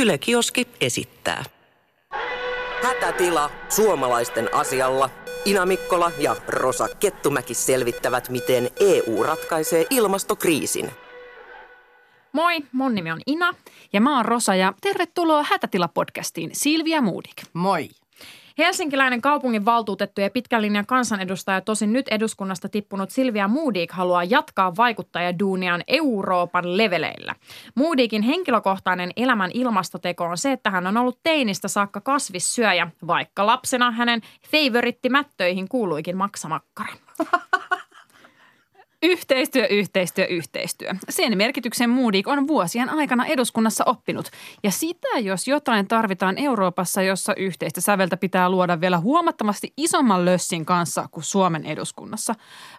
Yle Kioski esittää. Hätätila suomalaisten asialla. Ina Mikkola ja Rosa Kettumäki selvittävät, miten EU ratkaisee ilmastokriisin. Moi, mun nimi on Ina. Ja mä oon Rosa ja tervetuloa Hätätila-podcastiin Silvia Moodik. Moi. Helsinkiläinen kaupungin valtuutettu ja pitkän linjan kansanedustaja, tosin nyt eduskunnasta tippunut Silvia Moodik haluaa jatkaa vaikuttajaduuniaan Euroopan leveleillä. Moodikin henkilökohtainen elämän ilmastoteko on se, että hän on ollut teinistä saakka kasvissyöjä, vaikka lapsena hänen favorittimättöihin kuuluikin maksamakkara. Yhteistyö, yhteistyö, yhteistyö. Sen merkityksen Moodik on vuosien aikana eduskunnassa oppinut. Ja sitä, jos jotain tarvitaan Euroopassa, jossa yhteistä säveltä pitää luoda vielä huomattavasti isomman lössin kanssa kuin Suomen eduskunnassa.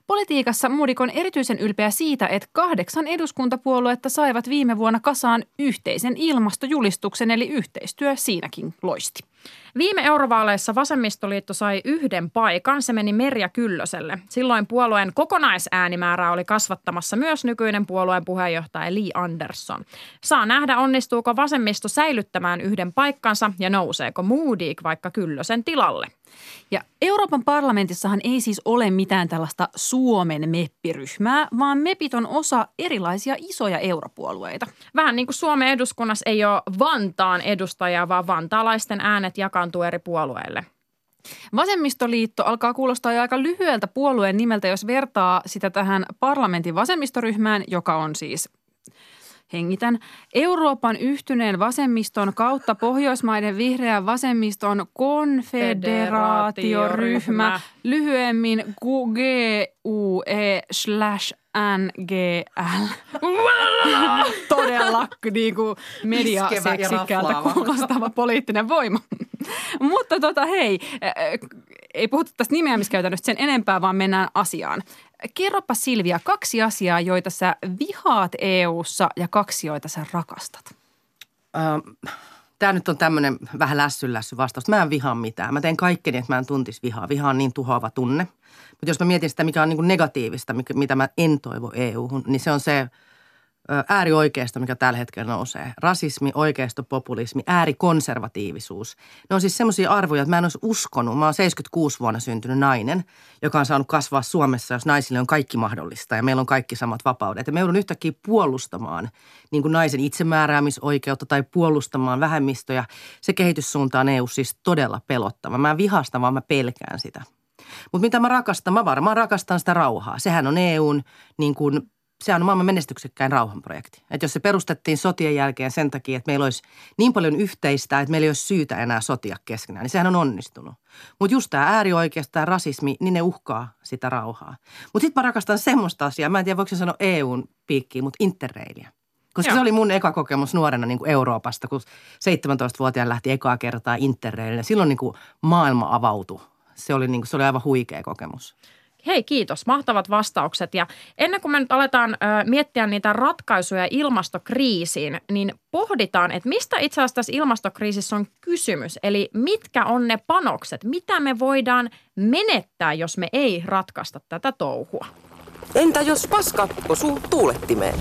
Politiikassa Moodik on erityisen ylpeä siitä, että kahdeksan eduskuntapuoluetta saivat viime vuonna kasaan yhteisen ilmastojulistuksen, eli yhteistyö siinäkin loisti. Viime eurovaaleissa vasemmistoliitto sai yhden paikan, se meni Merja Kyllöselle. Silloin puolueen kokonaisäänimäärää oli kasvattamassa myös nykyinen puolueen puheenjohtaja Li Andersson. Saa nähdä, onnistuuko vasemmisto säilyttämään yhden paikkansa ja nouseeko Moodik vaikka Kyllösen tilalle. Ja Euroopan parlamentissahan ei siis ole mitään tällaista Suomen meppiryhmää, vaan MEPit on osa erilaisia isoja europuolueita. Vähän niin kuin Suomen eduskunnassa ei ole Vantaan edustajaa, vaan vantaalaisten äänet jakaantuu eri puolueille. Vasemmistoliitto alkaa kuulostaa jo aika lyhyeltä puolueen nimeltä, jos vertaa sitä tähän parlamentin vasemmistoryhmään, joka on siis hengitän. Euroopan yhtyneen vasemmiston kautta Pohjoismaiden vihreän vasemmiston konfederaatioryhmä, lyhyemmin GUE slash NGL. Todella niin kuin mediaseksikkäältä kuulostava poliittinen voima. Mutta tota hei, ei puhuta tästä nimeämiskäytännöstä sen enempää, vaan mennään asiaan. Kerropa Silvia kaksi asiaa, joita sä vihaat EU:ssa ja kaksi, joita sä rakastat. Ähm, Tämä nyt on tämmöinen vähän lässyllässy vastaus. Mä en vihaa mitään. Mä teen kaikkeni, että mä en tuntis vihaa. Viha on niin tuhoava tunne. Mutta jos mä mietin sitä, mikä on niin negatiivista, mitä mä en toivo EU-hun, niin se on se – äärioikeisto, mikä tällä hetkellä nousee. Rasismi, oikeistopopulismi, äärikonservatiivisuus. Ne on siis semmoisia arvoja, että mä en olisi uskonut. Mä oon 76 vuonna syntynyt nainen, joka on saanut kasvaa Suomessa, jos naisille on kaikki mahdollista ja meillä on kaikki samat vapaudet. Ja me joudun yhtäkkiä puolustamaan niin kuin naisen itsemääräämisoikeutta tai puolustamaan vähemmistöjä. Se kehityssuunta on EU siis todella pelottava. Mä en vihasta, vaan mä pelkään sitä. Mutta mitä mä rakastan? Mä varmaan rakastan sitä rauhaa. Sehän on EUn niin kuin se on maailman menestyksekkäin rauhanprojekti. Että jos se perustettiin sotien jälkeen sen takia, että meillä olisi niin paljon yhteistä, että meillä ei olisi syytä enää sotia keskenään, niin sehän on onnistunut. Mutta just tämä äärioikeus, tämä rasismi, niin ne uhkaa sitä rauhaa. Mutta sitten mä rakastan semmoista asiaa, mä en tiedä voiko se sanoa EUn piikkiin, mutta interreilia. Koska Joo. se oli mun eka kokemus nuorena niin kuin Euroopasta, kun 17-vuotiaan lähti ekaa kertaa interreilille. Silloin niin kuin maailma avautui. Se oli, niin kuin, se oli aivan huikea kokemus. Hei, kiitos. Mahtavat vastaukset. Ja ennen kuin me nyt aletaan ö, miettiä niitä ratkaisuja ilmastokriisiin, niin pohditaan, että mistä itse asiassa tässä ilmastokriisissä on kysymys. Eli mitkä on ne panokset? Mitä me voidaan menettää, jos me ei ratkaista tätä touhua? Entä jos paska osuu tuulettimeen?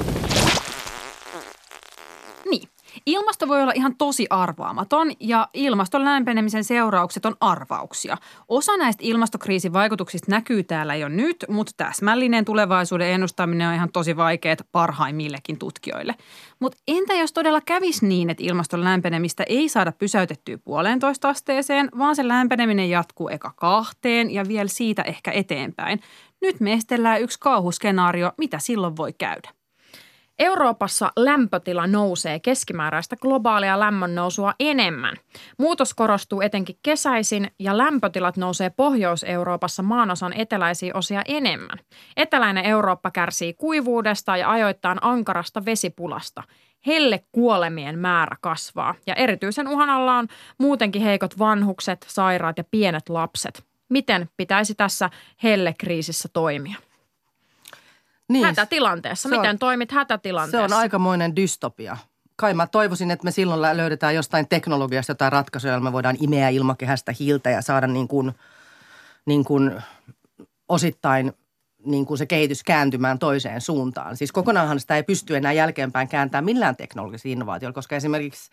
Ilmasto voi olla ihan tosi arvaamaton ja ilmaston lämpenemisen seuraukset on arvauksia. Osa näistä ilmastokriisin vaikutuksista näkyy täällä jo nyt, mutta täsmällinen tulevaisuuden ennustaminen on ihan tosi vaikeaa parhaimmillekin tutkijoille. Mutta entä jos todella kävisi niin, että ilmaston lämpenemistä ei saada pysäytettyä puolentoista asteeseen, vaan se lämpeneminen jatkuu eka kahteen ja vielä siitä ehkä eteenpäin. Nyt me estellään yksi kauhuskenaario, mitä silloin voi käydä. Euroopassa lämpötila nousee keskimääräistä globaalia lämmönnousua enemmän. Muutos korostuu etenkin kesäisin ja lämpötilat nousee Pohjois-Euroopassa maanosan eteläisiä osia enemmän. Eteläinen Eurooppa kärsii kuivuudesta ja ajoittain ankarasta vesipulasta. Helle kuolemien määrä kasvaa ja erityisen uhan alla on muutenkin heikot vanhukset, sairaat ja pienet lapset. Miten pitäisi tässä hellekriisissä toimia? Niin. Hätätilanteessa. Miten on, toimit hätätilanteessa? Se on aikamoinen dystopia. Kai mä toivoisin, että me silloin löydetään jostain teknologiasta jotain ratkaisuja, joilla me voidaan imeä ilmakehästä hiiltä ja saada niin kuin, niin kuin osittain niin kuin se kehitys kääntymään toiseen suuntaan. Siis kokonaanhan sitä ei pysty enää jälkeenpäin kääntämään millään teknologisilla innovaatioilla, koska esimerkiksi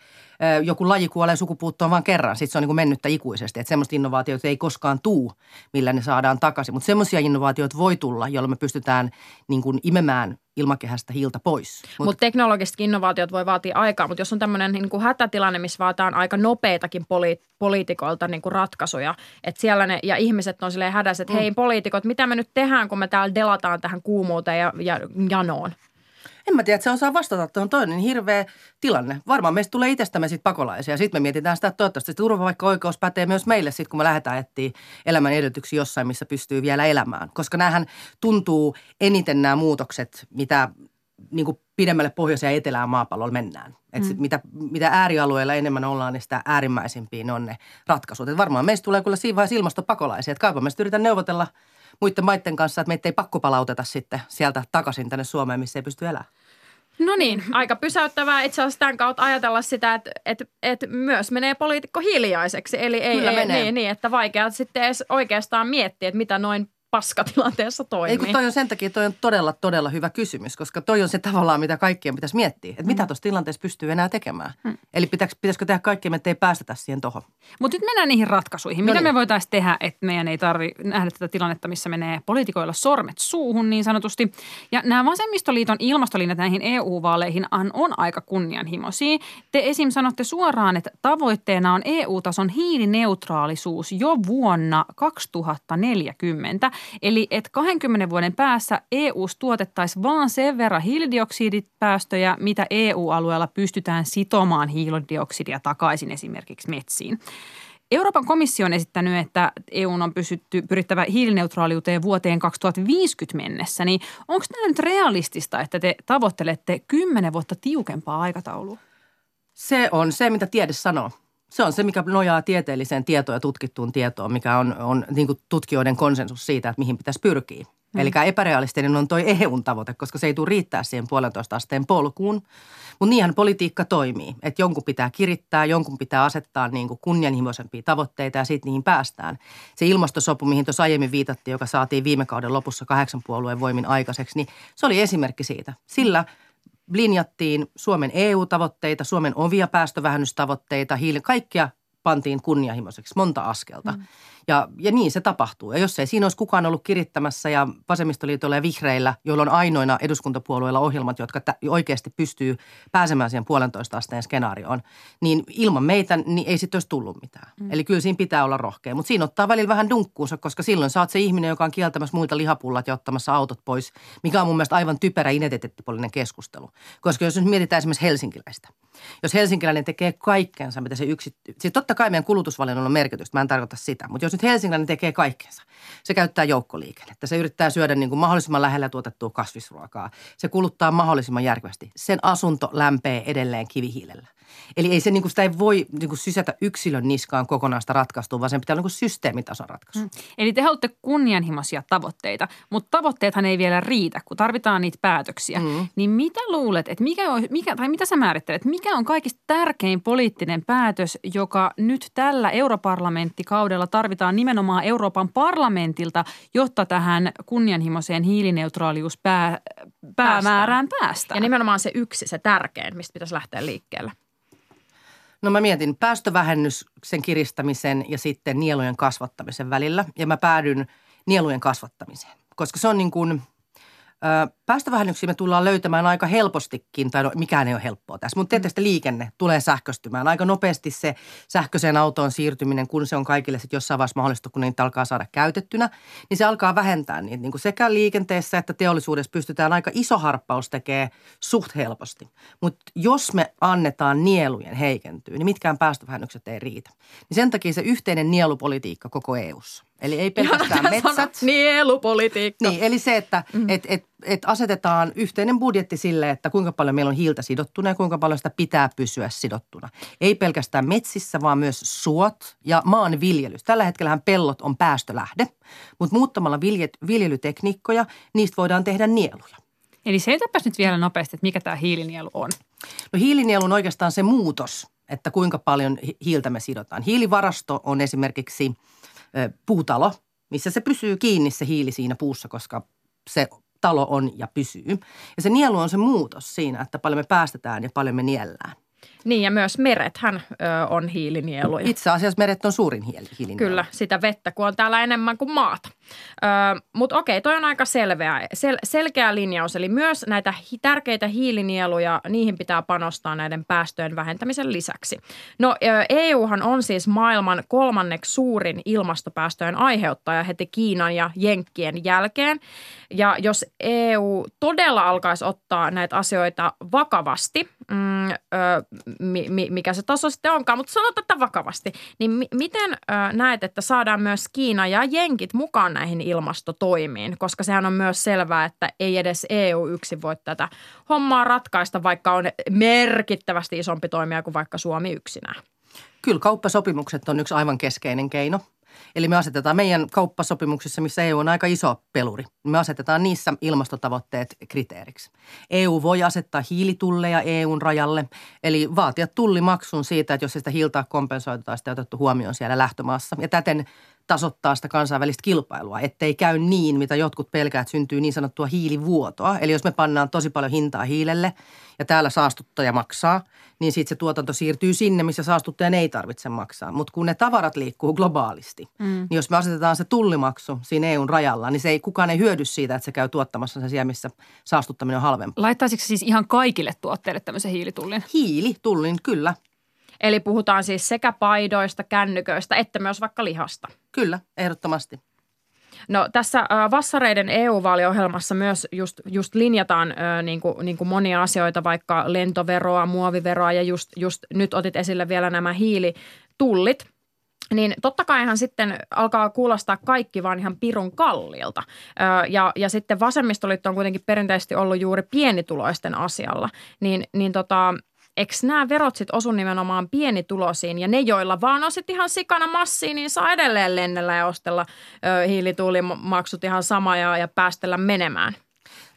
joku laji kuolee sukupuuttoon vain kerran, sitten se on niin kuin mennyttä ikuisesti. Että semmoista innovaatioita ei koskaan tuu, millä ne saadaan takaisin. Mutta semmoisia innovaatioita voi tulla, joilla me pystytään niin kuin imemään ilmakehästä hiiltä pois. Mutta Mut teknologiset innovaatiot voi vaatia aikaa, mutta jos on tämmöinen niin kuin hätätilanne, missä vaataan aika nopeitakin poli- poliitikoilta niin kuin ratkaisuja, että siellä ne, ja ihmiset on silleen hädässä, että mm. hei poliitikot, mitä me nyt tehdään, kun me täällä delataan tähän kuumuuteen ja, ja janoon? En mä tiedä, että se osaa vastata tuohon toinen hirveä tilanne. Varmaan meistä tulee itsestämme sitten pakolaisia. Sitten me mietitään sitä, että toivottavasti turvapaikka-oikeus pätee myös meille sitten, kun me lähdetään etsiä elämän edellytyksiä jossain, missä pystyy vielä elämään. Koska näähän tuntuu eniten nämä muutokset, mitä niin kuin pidemmälle pohjois- ja etelään maapallolla mennään. Et mm. mitä, mitä äärialueilla enemmän ollaan, niin sitä äärimmäisimpiin on ne ratkaisut. Et varmaan meistä tulee kyllä siinä vaiheessa ilmastopakolaisia. Että kaipa me yritän neuvotella muiden maiden kanssa, että meitä ei pakko palauteta sitten sieltä takaisin tänne Suomeen, missä ei pysty elämään. No niin, aika pysäyttävää itse asiassa tämän kautta ajatella sitä, että, että, että myös menee poliitikko hiljaiseksi. Eli ei, Kyllä ei menee. niin, niin, että vaikea sitten edes oikeastaan miettiä, että mitä noin paskatilanteessa toimii. Ei kun toi on sen takia, toi on todella, todella hyvä kysymys, koska toi on se tavallaan, mitä kaikkien pitäisi miettiä. Että mitä tuossa tilanteessa pystyy enää tekemään. Hmm. Eli pitäis, pitäisikö tehdä kaikkea, että ei päästetä siihen tohon. Mutta nyt mennään niihin ratkaisuihin. No Mitä niin. me voitaisiin tehdä, että meidän ei tarvitse nähdä tätä tilannetta, missä menee poliitikoilla sormet suuhun niin sanotusti. Ja nämä vasemmistoliiton ilmastolinjat näihin EU-vaaleihin on aika kunnianhimoisia. Te esim. sanotte suoraan, että tavoitteena on EU-tason hiilineutraalisuus jo vuonna 2040. Eli että 20 vuoden päässä EU tuotettaisiin vaan sen verran hiilidioksidipäästöjä, mitä EU-alueella pystytään sitomaan hiilidioksidia takaisin esimerkiksi metsiin. Euroopan komissio on esittänyt, että EU on pysytty, pyrittävä hiilineutraaliuteen vuoteen 2050 mennessä. Niin onko tämä nyt realistista, että te tavoittelette 10 vuotta tiukempaa aikataulua? Se on se, mitä tiede sanoo. Se on se, mikä nojaa tieteelliseen tietoon ja tutkittuun tietoon, mikä on, on niin kuin tutkijoiden konsensus siitä, että mihin pitäisi pyrkiä. Mm. Eli epärealistinen on toi EUn tavoite, koska se ei tule riittää siihen puolentoista asteen polkuun. Mutta niinhän politiikka toimii, että jonkun pitää kirittää, jonkun pitää asettaa niin kuin kunnianhimoisempia tavoitteita ja sitten niihin päästään. Se ilmastosopu, mihin tuossa aiemmin viitattiin, joka saatiin viime kauden lopussa kahdeksan puolueen voimin aikaiseksi, niin se oli esimerkki siitä. Sillä linjattiin Suomen EU-tavoitteita, Suomen ovia päästövähennystavoitteita, hiili, kaikkia pantiin kunnianhimoiseksi, monta askelta. Mm. Ja, ja niin se tapahtuu. Ja jos ei siinä olisi kukaan ollut kirittämässä ja vasemmistoliitolla ja vihreillä, joilla on ainoina eduskuntapuolueilla ohjelmat, jotka tä, oikeasti pystyy pääsemään siihen puolentoista asteen skenaarioon, niin ilman meitä niin ei sitten olisi tullut mitään. Mm. Eli kyllä siinä pitää olla rohkea. Mutta siinä ottaa välillä vähän dunkkuunsa, koska silloin sä oot se ihminen, joka on kieltämässä muita lihapullat ja ottamassa autot pois, mikä on mun mielestä aivan typerä identiteettipoliinen keskustelu. Koska jos nyt mietitään esimerkiksi helsinkiläistä. Jos helsinkiläinen tekee kaikkensa, mitä se yksi... Siis totta kai meidän kulutusvalinnolla on merkitystä, mä en tarkoita sitä. Mutta jos nyt helsinkiläinen tekee kaikkensa, se käyttää joukkoliikennettä, se yrittää syödä niin kuin mahdollisimman lähellä tuotettua kasvisruokaa, se kuluttaa mahdollisimman järkevästi. Sen asunto lämpee edelleen kivihiilellä. Eli ei se, niin kuin sitä ei voi niin kuin sysätä yksilön niskaan kokonaista ratkaistua, vaan sen pitää olla niin systeemitason ratkaisu. Mm. Eli te haluatte kunnianhimoisia tavoitteita, mutta tavoitteethan ei vielä riitä, kun tarvitaan niitä päätöksiä. Mm. Niin mitä luulet, että mikä, mikä, tai mitä sä määrittelet, mikä on kaikista tärkein poliittinen päätös, joka nyt tällä europarlamenttikaudella tarvitaan nimenomaan Euroopan parlamentilta, jotta tähän kunnianhimoiseen hiilineutraaliuspää päämäärään päästään? Ja nimenomaan se yksi, se tärkein, mistä pitäisi lähteä liikkeelle. No mä mietin päästövähennyksen kiristämisen ja sitten nielujen kasvattamisen välillä. Ja mä päädyn nielujen kasvattamiseen, koska se on niin kuin – Päästövähennyksiä me tullaan löytämään aika helpostikin, tai no, mikään ei ole helppoa tässä, mutta tietysti liikenne tulee sähköstymään. Aika nopeasti se sähköiseen autoon siirtyminen, kun se on kaikille sitten jossain vaiheessa mahdollista, kun niitä alkaa saada käytettynä, niin se alkaa vähentää niitä. Niin kuin sekä liikenteessä että teollisuudessa pystytään aika iso harppaus tekemään suht helposti. Mutta jos me annetaan nielujen heikentyä, niin mitkään päästövähennykset ei riitä. Niin sen takia se yhteinen nielupolitiikka koko EUssa. Eli ei pelkästään metsät. Nielupolitiikka. Niin, eli se, että mm. et, et, et asetetaan yhteinen budjetti sille, että kuinka paljon meillä on hiiltä sidottuna ja kuinka paljon sitä pitää pysyä sidottuna. Ei pelkästään metsissä, vaan myös suot ja maanviljelys. Tällä hetkellähän pellot on päästölähde, mutta muuttamalla vilje, viljelytekniikkoja, niistä voidaan tehdä nieluja. Eli selitäpäs nyt vielä nopeasti, että mikä tämä hiilinielu on. No hiilinielu on oikeastaan se muutos, että kuinka paljon hiiltä me sidotaan. Hiilivarasto on esimerkiksi puutalo, missä se pysyy kiinni se hiili siinä puussa, koska se talo on ja pysyy. Ja se nielu on se muutos siinä, että paljon me päästetään ja paljon me niellään. Niin ja myös merethän ö, on hiilinieluja. Itse asiassa meret on suurin hiili- hiilinielu. Kyllä, sitä vettä, kun on täällä enemmän kuin maata. Mutta okei, toi on aika selveä, sel, selkeä linjaus. Eli myös näitä hi, tärkeitä hiilinieluja, niihin pitää panostaa näiden päästöjen vähentämisen lisäksi. No ö, EUhan on siis maailman kolmanneksi suurin ilmastopäästöjen aiheuttaja heti Kiinan ja Jenkkien jälkeen. Ja jos EU todella alkaisi ottaa näitä asioita vakavasti, mm, ö, mi, mikä se taso sitten onkaan, mutta sanotaan tätä vakavasti, niin mi, miten ö, näet, että saadaan myös Kiina ja Jenkit mukaan näihin ilmastotoimiin? Koska sehän on myös selvää, että ei edes EU yksin voi tätä hommaa ratkaista, vaikka on merkittävästi isompi toimija kuin vaikka Suomi yksinään. Kyllä kauppasopimukset on yksi aivan keskeinen keino – Eli me asetetaan meidän kauppasopimuksissa, missä EU on aika iso peluri, me asetetaan niissä ilmastotavoitteet kriteeriksi. EU voi asettaa hiilitulleja EUn rajalle, eli vaatia tullimaksun siitä, että jos sitä hiiltaa kompensoitu tai sitä otettu huomioon siellä lähtömaassa. Ja täten tasoittaa sitä kansainvälistä kilpailua, ettei käy niin, mitä jotkut pelkäät syntyy niin sanottua hiilivuotoa. Eli jos me pannaan tosi paljon hintaa hiilelle ja täällä saastuttaja maksaa, niin sitten se tuotanto siirtyy sinne, missä saastuttajan ei tarvitse maksaa. Mutta kun ne tavarat liikkuu globaalisti, mm. niin jos me asetetaan se tullimaksu siinä EUn rajalla, niin se ei, kukaan ei hyödy siitä, että se käy tuottamassa sen siellä, missä saastuttaminen on halvempaa. Laittaisiko siis ihan kaikille tuotteille tämmöisen hiilitullin? Hiilitullin, kyllä. Eli puhutaan siis sekä paidoista, kännyköistä, että myös vaikka lihasta. Kyllä, ehdottomasti. No tässä Vassareiden EU-vaaliohjelmassa myös just, just linjataan äh, niin kuin, niin kuin monia asioita, vaikka lentoveroa, muoviveroa ja just, just nyt otit esille vielä nämä hiilitullit – niin totta kaihan sitten alkaa kuulostaa kaikki vaan ihan pirun kallilta. Ja, ja sitten vasemmistoliitto on kuitenkin perinteisesti ollut juuri pienituloisten asialla. Niin, niin tota, eikö nämä verot sitten osu nimenomaan pienitulosiin ja ne, joilla vaan on sitten ihan sikana massiin, niin saa edelleen lennellä ja ostella ö, hiilituulimaksut ihan sama ja, ja päästellä menemään –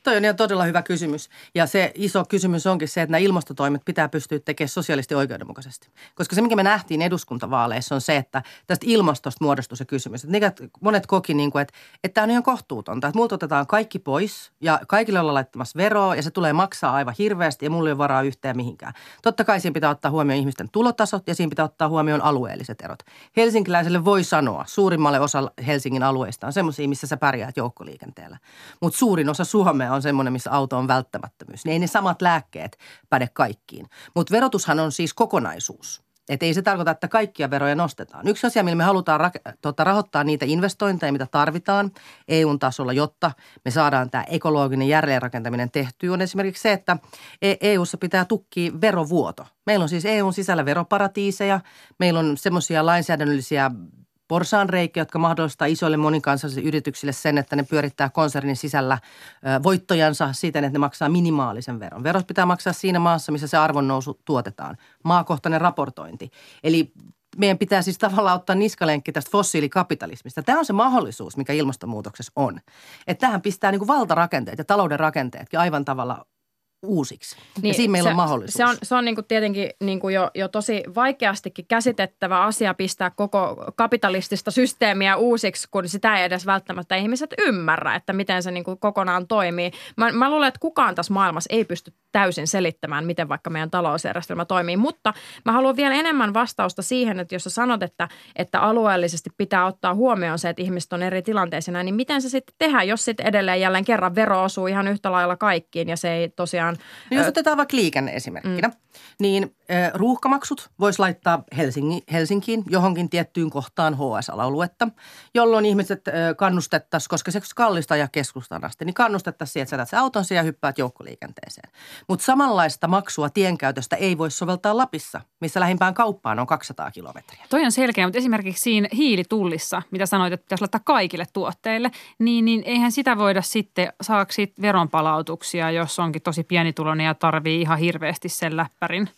Toi on ihan todella hyvä kysymys. Ja se iso kysymys onkin se, että nämä ilmastotoimet pitää pystyä tekemään sosiaalisesti oikeudenmukaisesti. Koska se, mikä me nähtiin eduskuntavaaleissa, on se, että tästä ilmastosta muodostui se kysymys. Että monet koki, niin kuin, että, että tämä on ihan kohtuutonta. Että multa otetaan kaikki pois ja kaikille ollaan laittamassa veroa ja se tulee maksaa aivan hirveästi ja mulla ei ole varaa yhtään mihinkään. Totta kai siinä pitää ottaa huomioon ihmisten tulotasot ja siinä pitää ottaa huomioon alueelliset erot. Helsinkiläiselle voi sanoa, suurimmalle osalle Helsingin alueista on semmoisia, missä sä pärjäät joukkoliikenteellä. Mutta suurin osa Suomea on semmoinen, missä auto on välttämättömyys. Niin ei ne samat lääkkeet päde kaikkiin. Mutta verotushan on siis kokonaisuus. Että ei se tarkoita, että kaikkia veroja nostetaan. Yksi asia, millä me halutaan ra- tota, rahoittaa niitä investointeja, mitä tarvitaan eu tasolla, jotta me saadaan tämä ekologinen jälleenrakentaminen tehtyä, on esimerkiksi se, että EUssa e pitää tukkia verovuoto. Meillä on siis EUn sisällä veroparatiiseja, meillä on semmoisia lainsäädännöllisiä porsaanreikiä, jotka mahdollistaa isoille monikansallisille yrityksille sen, että ne pyörittää konsernin sisällä voittojansa siten, että ne maksaa minimaalisen veron. Verot pitää maksaa siinä maassa, missä se arvonnousu tuotetaan. Maakohtainen raportointi. Eli meidän pitää siis tavallaan ottaa niskalenkki tästä fossiilikapitalismista. Tämä on se mahdollisuus, mikä ilmastonmuutoksessa on. Että tähän pistää niin valtarakenteet ja talouden rakenteetkin aivan tavalla uusiksi. Niin, ja siinä meillä se, on mahdollisuus. Se on, se on niin kuin tietenkin niin kuin jo, jo tosi vaikeastikin käsitettävä asia pistää koko kapitalistista systeemiä uusiksi, kun sitä ei edes välttämättä ihmiset ymmärrä, että miten se niin kuin kokonaan toimii. Mä, mä luulen, että kukaan tässä maailmassa ei pysty täysin selittämään, miten vaikka meidän talousjärjestelmä toimii, mutta mä haluan vielä enemmän vastausta siihen, että jos sä sanot, että, että alueellisesti pitää ottaa huomioon se, että ihmiset on eri tilanteissa, niin miten se sitten tehdään, jos sitten edelleen jälleen kerran vero osuu ihan yhtä lailla kaikkiin ja se ei tosiaan No jos otetaan vaikka liikenne esimerkkinä, mm. Niin ruuhkamaksut voisi laittaa Helsinki, Helsinkiin johonkin tiettyyn kohtaan HS-aluetta, jolloin ihmiset kannustettaisiin, koska se kallista ja keskustan asti, niin kannustettaisiin siihen, että sä jätät auton ja hyppäät joukkoliikenteeseen. Mutta samanlaista maksua tienkäytöstä ei voi soveltaa Lapissa, missä lähimpään kauppaan on 200 kilometriä. Toi on selkeä, mutta esimerkiksi siinä hiilitullissa, mitä sanoit, että pitäisi laittaa kaikille tuotteille, niin, niin eihän sitä voida sitten, saako veronpalautuksia, jos onkin tosi pieni pienituloinen ja tarvii ihan hirveästi sen läppärin.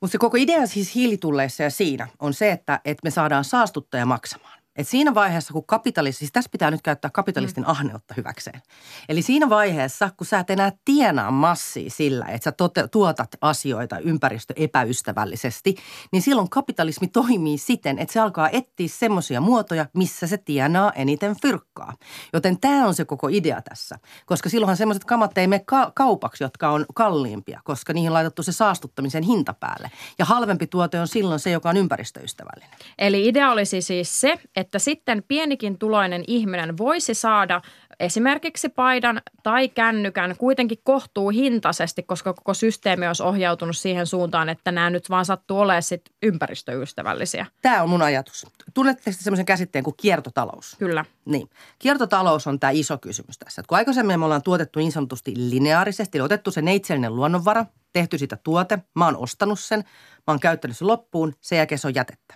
Mutta se koko idea siis hiilitulleissa ja siinä on se, että, että me saadaan saastuttaja maksamaan. Et siinä vaiheessa, kun kapitalisti, siis tässä pitää nyt käyttää kapitalistin mm. ahneutta hyväkseen. Eli siinä vaiheessa, kun sä et enää tienaa massia sillä, että sä tote, tuotat asioita ympäristö epäystävällisesti, niin silloin kapitalismi toimii siten, että se alkaa etsiä semmoisia muotoja, missä se tienaa eniten fyrkkaa. Joten tämä on se koko idea tässä. Koska silloinhan semmoiset kamat ei mene ka- kaupaksi, jotka on kalliimpia, koska niihin laitettu se saastuttamisen hinta päälle. Ja halvempi tuote on silloin se, joka on ympäristöystävällinen. Eli idea olisi siis se, että sitten pienikin tuloinen ihminen voisi saada esimerkiksi paidan tai kännykän kuitenkin kohtuu hintaisesti, koska koko systeemi olisi ohjautunut siihen suuntaan, että nämä nyt vaan sattuu olemaan sit ympäristöystävällisiä. Tämä on mun ajatus. Tunnetteko semmoisen käsitteen kuin kiertotalous? Kyllä. Niin. Kiertotalous on tämä iso kysymys tässä. Että kun aikaisemmin me ollaan tuotettu niin sanotusti lineaarisesti, eli otettu se neitsellinen luonnonvara, tehty sitä tuote, mä oon ostanut sen, mä oon käyttänyt sen loppuun, sen jälkeen se on jätettä.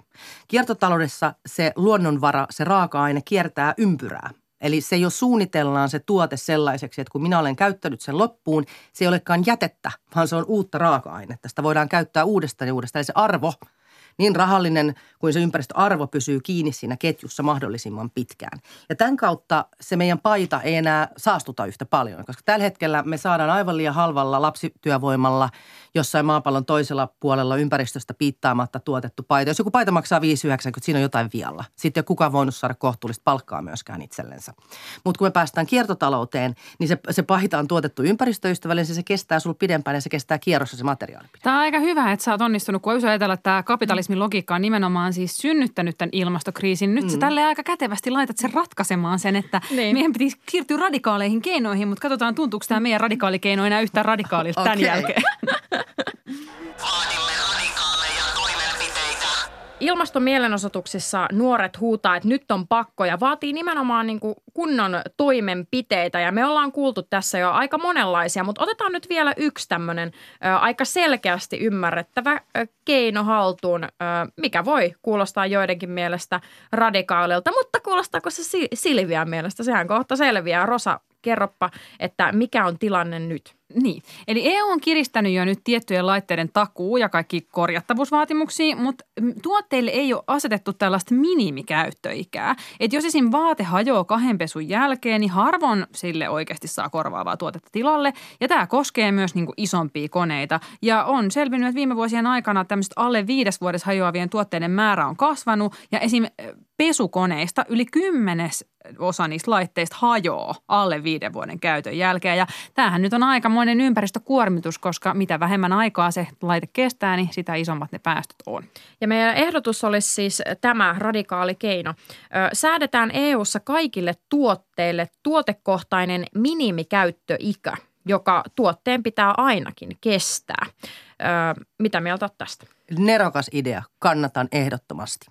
Kiertotaloudessa se luonnonvara, se raaka-aine kiertää ympyrää. Eli se jo suunnitellaan se tuote sellaiseksi, että kun minä olen käyttänyt sen loppuun, se ei olekaan jätettä, vaan se on uutta raaka-ainetta. Sitä voidaan käyttää uudestaan ja uudestaan. Eli se arvo – niin rahallinen kuin se ympäristöarvo pysyy kiinni siinä ketjussa mahdollisimman pitkään. Ja tämän kautta se meidän paita ei enää saastuta yhtä paljon, koska tällä hetkellä me saadaan aivan liian halvalla lapsityövoimalla jossain maapallon toisella puolella ympäristöstä piittaamatta tuotettu paita. Jos joku paita maksaa 5,90, siinä on jotain vialla. Sitten ei kukaan voinut saada kohtuullista palkkaa myöskään itsellensä. Mutta kun me päästään kiertotalouteen, niin se, se paita on tuotettu ympäristöystävällisesti, se kestää sulla pidempään ja se kestää kierrossa se materiaali. Tämä on aika hyvä, että sä oot onnistunut, kun ajatella, että tämä kapitalismin logiikka on nimenomaan siis synnyttänyt tämän ilmastokriisin. Nyt mm. sä tälle aika kätevästi laitat sen ratkaisemaan sen, että niin. meidän pitäisi siirtyä radikaaleihin keinoihin, mutta katsotaan tuntuuko tämä meidän radikaalikeino enää yhtään radikaalilta okay. tämän jälkeen. Ilmastomielenosoituksissa nuoret huutaa, että nyt on pakko ja vaatii nimenomaan niin kuin kunnon toimenpiteitä. Ja me ollaan kuultu tässä jo aika monenlaisia, mutta otetaan nyt vielä yksi tämmöinen aika selkeästi ymmärrettävä ö, keino haltuun, mikä voi kuulostaa joidenkin mielestä radikaalilta, mutta kuulostaako se Silvian mielestä? Sehän kohta selviää. Rosa, kerroppa, että mikä on tilanne nyt? Niin, eli EU on kiristänyt jo nyt tiettyjen laitteiden takuu ja kaikki korjattavuusvaatimuksia, mutta tuotteille ei ole asetettu tällaista minimikäyttöikää. Että jos esim. vaate hajoaa kahden pesun jälkeen, niin harvoin sille oikeasti saa korvaavaa tuotetta tilalle. Ja tämä koskee myös niin isompia koneita. Ja on selvinnyt, että viime vuosien aikana tämmöiset alle viides vuodessa hajoavien tuotteiden määrä on kasvanut. Ja esim. pesukoneista yli kymmenes osa niistä laitteista hajoaa alle viiden vuoden käytön jälkeen. Ja tämähän nyt on aikamoinen ympäristökuormitus, koska mitä vähemmän aikaa se laite kestää, niin sitä isommat ne päästöt on. Ja meidän ehdotus olisi siis tämä radikaali keino. Säädetään EU-ssa kaikille tuotteille tuotekohtainen minimikäyttöikä, joka tuotteen pitää ainakin kestää. Mitä mieltä olet tästä? Nerokas idea. Kannatan ehdottomasti.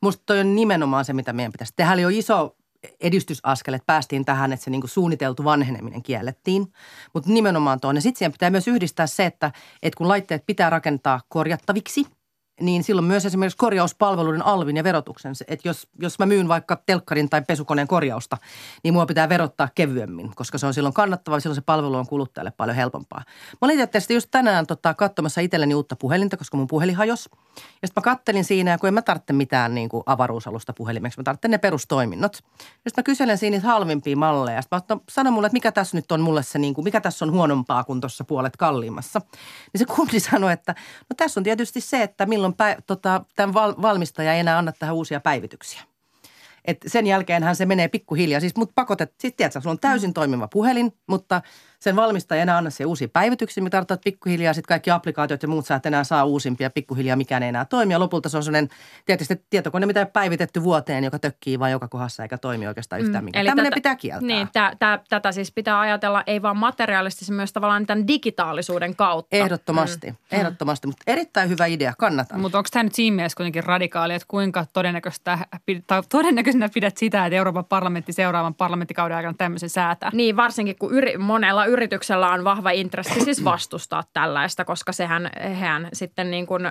Musta toi on nimenomaan se, mitä meidän pitäisi. Tehdä oli jo iso edistysaskel, että päästiin tähän, että se niin kuin suunniteltu vanheneminen kiellettiin. Mutta nimenomaan tuonne. Sitten siihen pitää myös yhdistää se, että, että kun laitteet pitää rakentaa korjattaviksi – niin silloin myös esimerkiksi korjauspalveluiden alvin ja verotuksen. Että jos, jos mä myyn vaikka telkkarin tai pesukoneen korjausta, niin mua pitää verottaa kevyemmin, koska se on silloin kannattava, silloin se palvelu on kuluttajalle paljon helpompaa. Mä olin tietysti just tänään tota, katsomassa itselleni uutta puhelinta, koska mun puhelin hajosi. Ja sitten mä kattelin siinä, kun en mä tarvitse mitään niin kuin avaruusalusta puhelimeksi, mä tarvitsen ne perustoiminnot. Ja sitten mä kyselen siinä niitä halvimpia malleja. Sitten mä no, mulle, että mikä tässä nyt on mulle se, niin kuin, mikä tässä on huonompaa kuin tuossa puolet kalliimmassa. Niin se kundi sanoi, että no tässä on tietysti se, että milloin päiv- tota, tämän val- valmistaja ei enää anna tähän uusia päivityksiä. Et sen jälkeenhän se menee pikkuhiljaa. Siis mut pakotet, siis tiedätkö, sulla on täysin toimiva puhelin, mutta sen valmistaja enää anna se uusia päivityksiä, mitä tarkoittaa, että pikkuhiljaa sitten kaikki applikaatiot ja muut sä et enää saa uusimpia, pikkuhiljaa mikään ei enää toimi. Ja lopulta se on sellainen tietysti tietokone, mitä ei päivitetty vuoteen, joka tökkii vain joka kohdassa eikä toimi oikeastaan yhtään mm, mikään. Eli Tämmöinen tätä, pitää kieltää. Niin, tä, tä, tätä siis pitää ajatella ei vain materiaalisesti, myös tavallaan tämän digitaalisuuden kautta. Ehdottomasti, mm. ehdottomasti, mutta erittäin hyvä idea, kannatan. Mutta onko tämä nyt siinä mielessä kuitenkin radikaali, että kuinka todennäköistä, todennäköisenä pidät sitä, että Euroopan parlamentti seuraavan parlamenttikauden aikana tämmöisen säätää? Niin, varsinkin kun yri, monella yrityksellä on vahva intressi siis vastustaa tällaista, koska sehän hän sitten niin kuin, ö,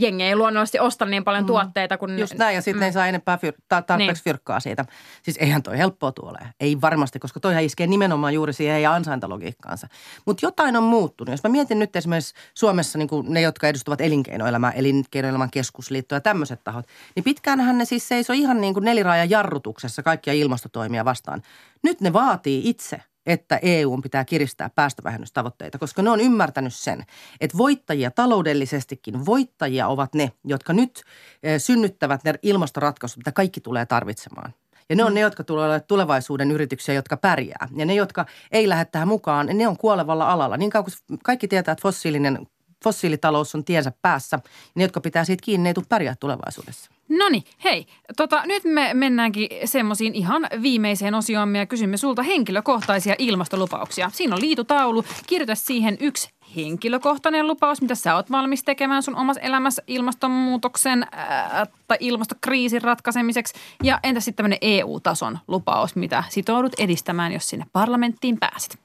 jengi ei luonnollisesti osta niin paljon tuotteita kuin... Just näin, ja sitten mm. ei saa enempää fyr- ta- tarpeeksi niin. fyrkkaa siitä. Siis eihän toi helppoa tuolle. Ei varmasti, koska toihan iskee nimenomaan juuri siihen ja ansaintalogiikkaansa. Mutta jotain on muuttunut. Jos mä mietin nyt esimerkiksi Suomessa niin ne, jotka edustavat elinkeinoelämää, elinkeinoelämän keskusliittoa ja tämmöiset tahot, niin pitkäänhän ne siis seisoi ihan niin kuin neliraajan jarrutuksessa kaikkia ilmastotoimia vastaan. Nyt ne vaatii itse että EU pitää kiristää päästövähennystavoitteita, koska ne on ymmärtänyt sen, että voittajia taloudellisestikin, voittajia ovat ne, jotka nyt eh, synnyttävät ne ilmastoratkaisut, mitä kaikki tulee tarvitsemaan. Ja ne on ne, jotka tulevat olemaan tulevaisuuden yrityksiä, jotka pärjää. Ja ne, jotka ei lähde tähän mukaan, ne on kuolevalla alalla. Niin kauan kuin kaikki tietää, että fossiilinen, fossiilitalous on tiensä päässä, ne, jotka pitää siitä kiinni, ei tule pärjää tulevaisuudessa. No niin, hei. Tota, nyt me mennäänkin semmoisiin ihan viimeiseen osioon ja kysymme sulta henkilökohtaisia ilmastolupauksia. Siinä on liitutaulu. Kirjoita siihen yksi henkilökohtainen lupaus, mitä sä oot valmis tekemään sun omassa elämässä ilmastonmuutoksen ää, tai ilmastokriisin ratkaisemiseksi. Ja entä sitten tämmöinen EU-tason lupaus, mitä sitoudut edistämään, jos sinne parlamenttiin pääsit?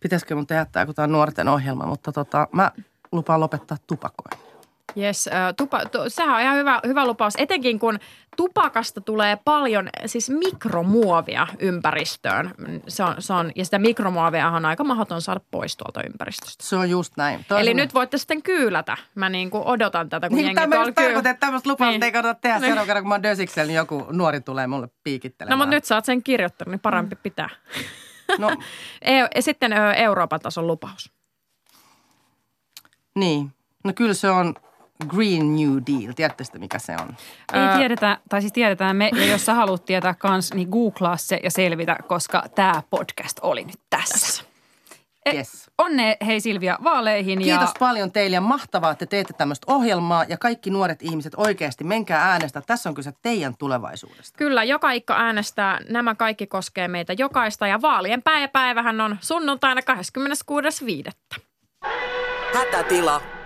Pitäisikö mun tehdä tämä, kun tämä on nuorten ohjelma, mutta tota, mä lupaan lopettaa tupakoinnin. Yes, äh, tupa, tu, sehän on ihan hyvä, hyvä lupaus, etenkin kun tupakasta tulee paljon siis mikromuovia ympäristöön. Se on, se on, ja sitä mikromuovia on aika mahdoton saada pois tuolta ympäristöstä. Se on just näin. Toisena. Eli nyt voitte sitten kyylätä. Mä niin kuin odotan tätä, kun niin, jengi tämä tuolla tarkoittaa, että tämmöistä lupausta niin. ei kannata tehdä niin. seuraavan kerran, kun mä oon Dösiksellä, niin joku nuori tulee mulle piikittelemään. No mutta nyt sä oot sen kirjoittanut, niin parempi mm. pitää. No. e- sitten Euroopan tason lupaus. Niin. No kyllä se on Green New Deal. Tiedätte mikä se on? Ei tiedetä, tai siis tiedetään me, ja jos sä haluat tietää kans, niin googlaa se ja selvitä, koska tämä podcast oli nyt tässä. tässä. E, yes. Onne hei Silvia vaaleihin. Kiitos ja... paljon teille ja mahtavaa, että teette tämmöistä ohjelmaa ja kaikki nuoret ihmiset oikeasti menkää äänestä. Tässä on kyse teidän tulevaisuudesta. Kyllä, joka ikka äänestää. Nämä kaikki koskee meitä jokaista ja vaalien päivähän on sunnuntaina 26.5. Hätätila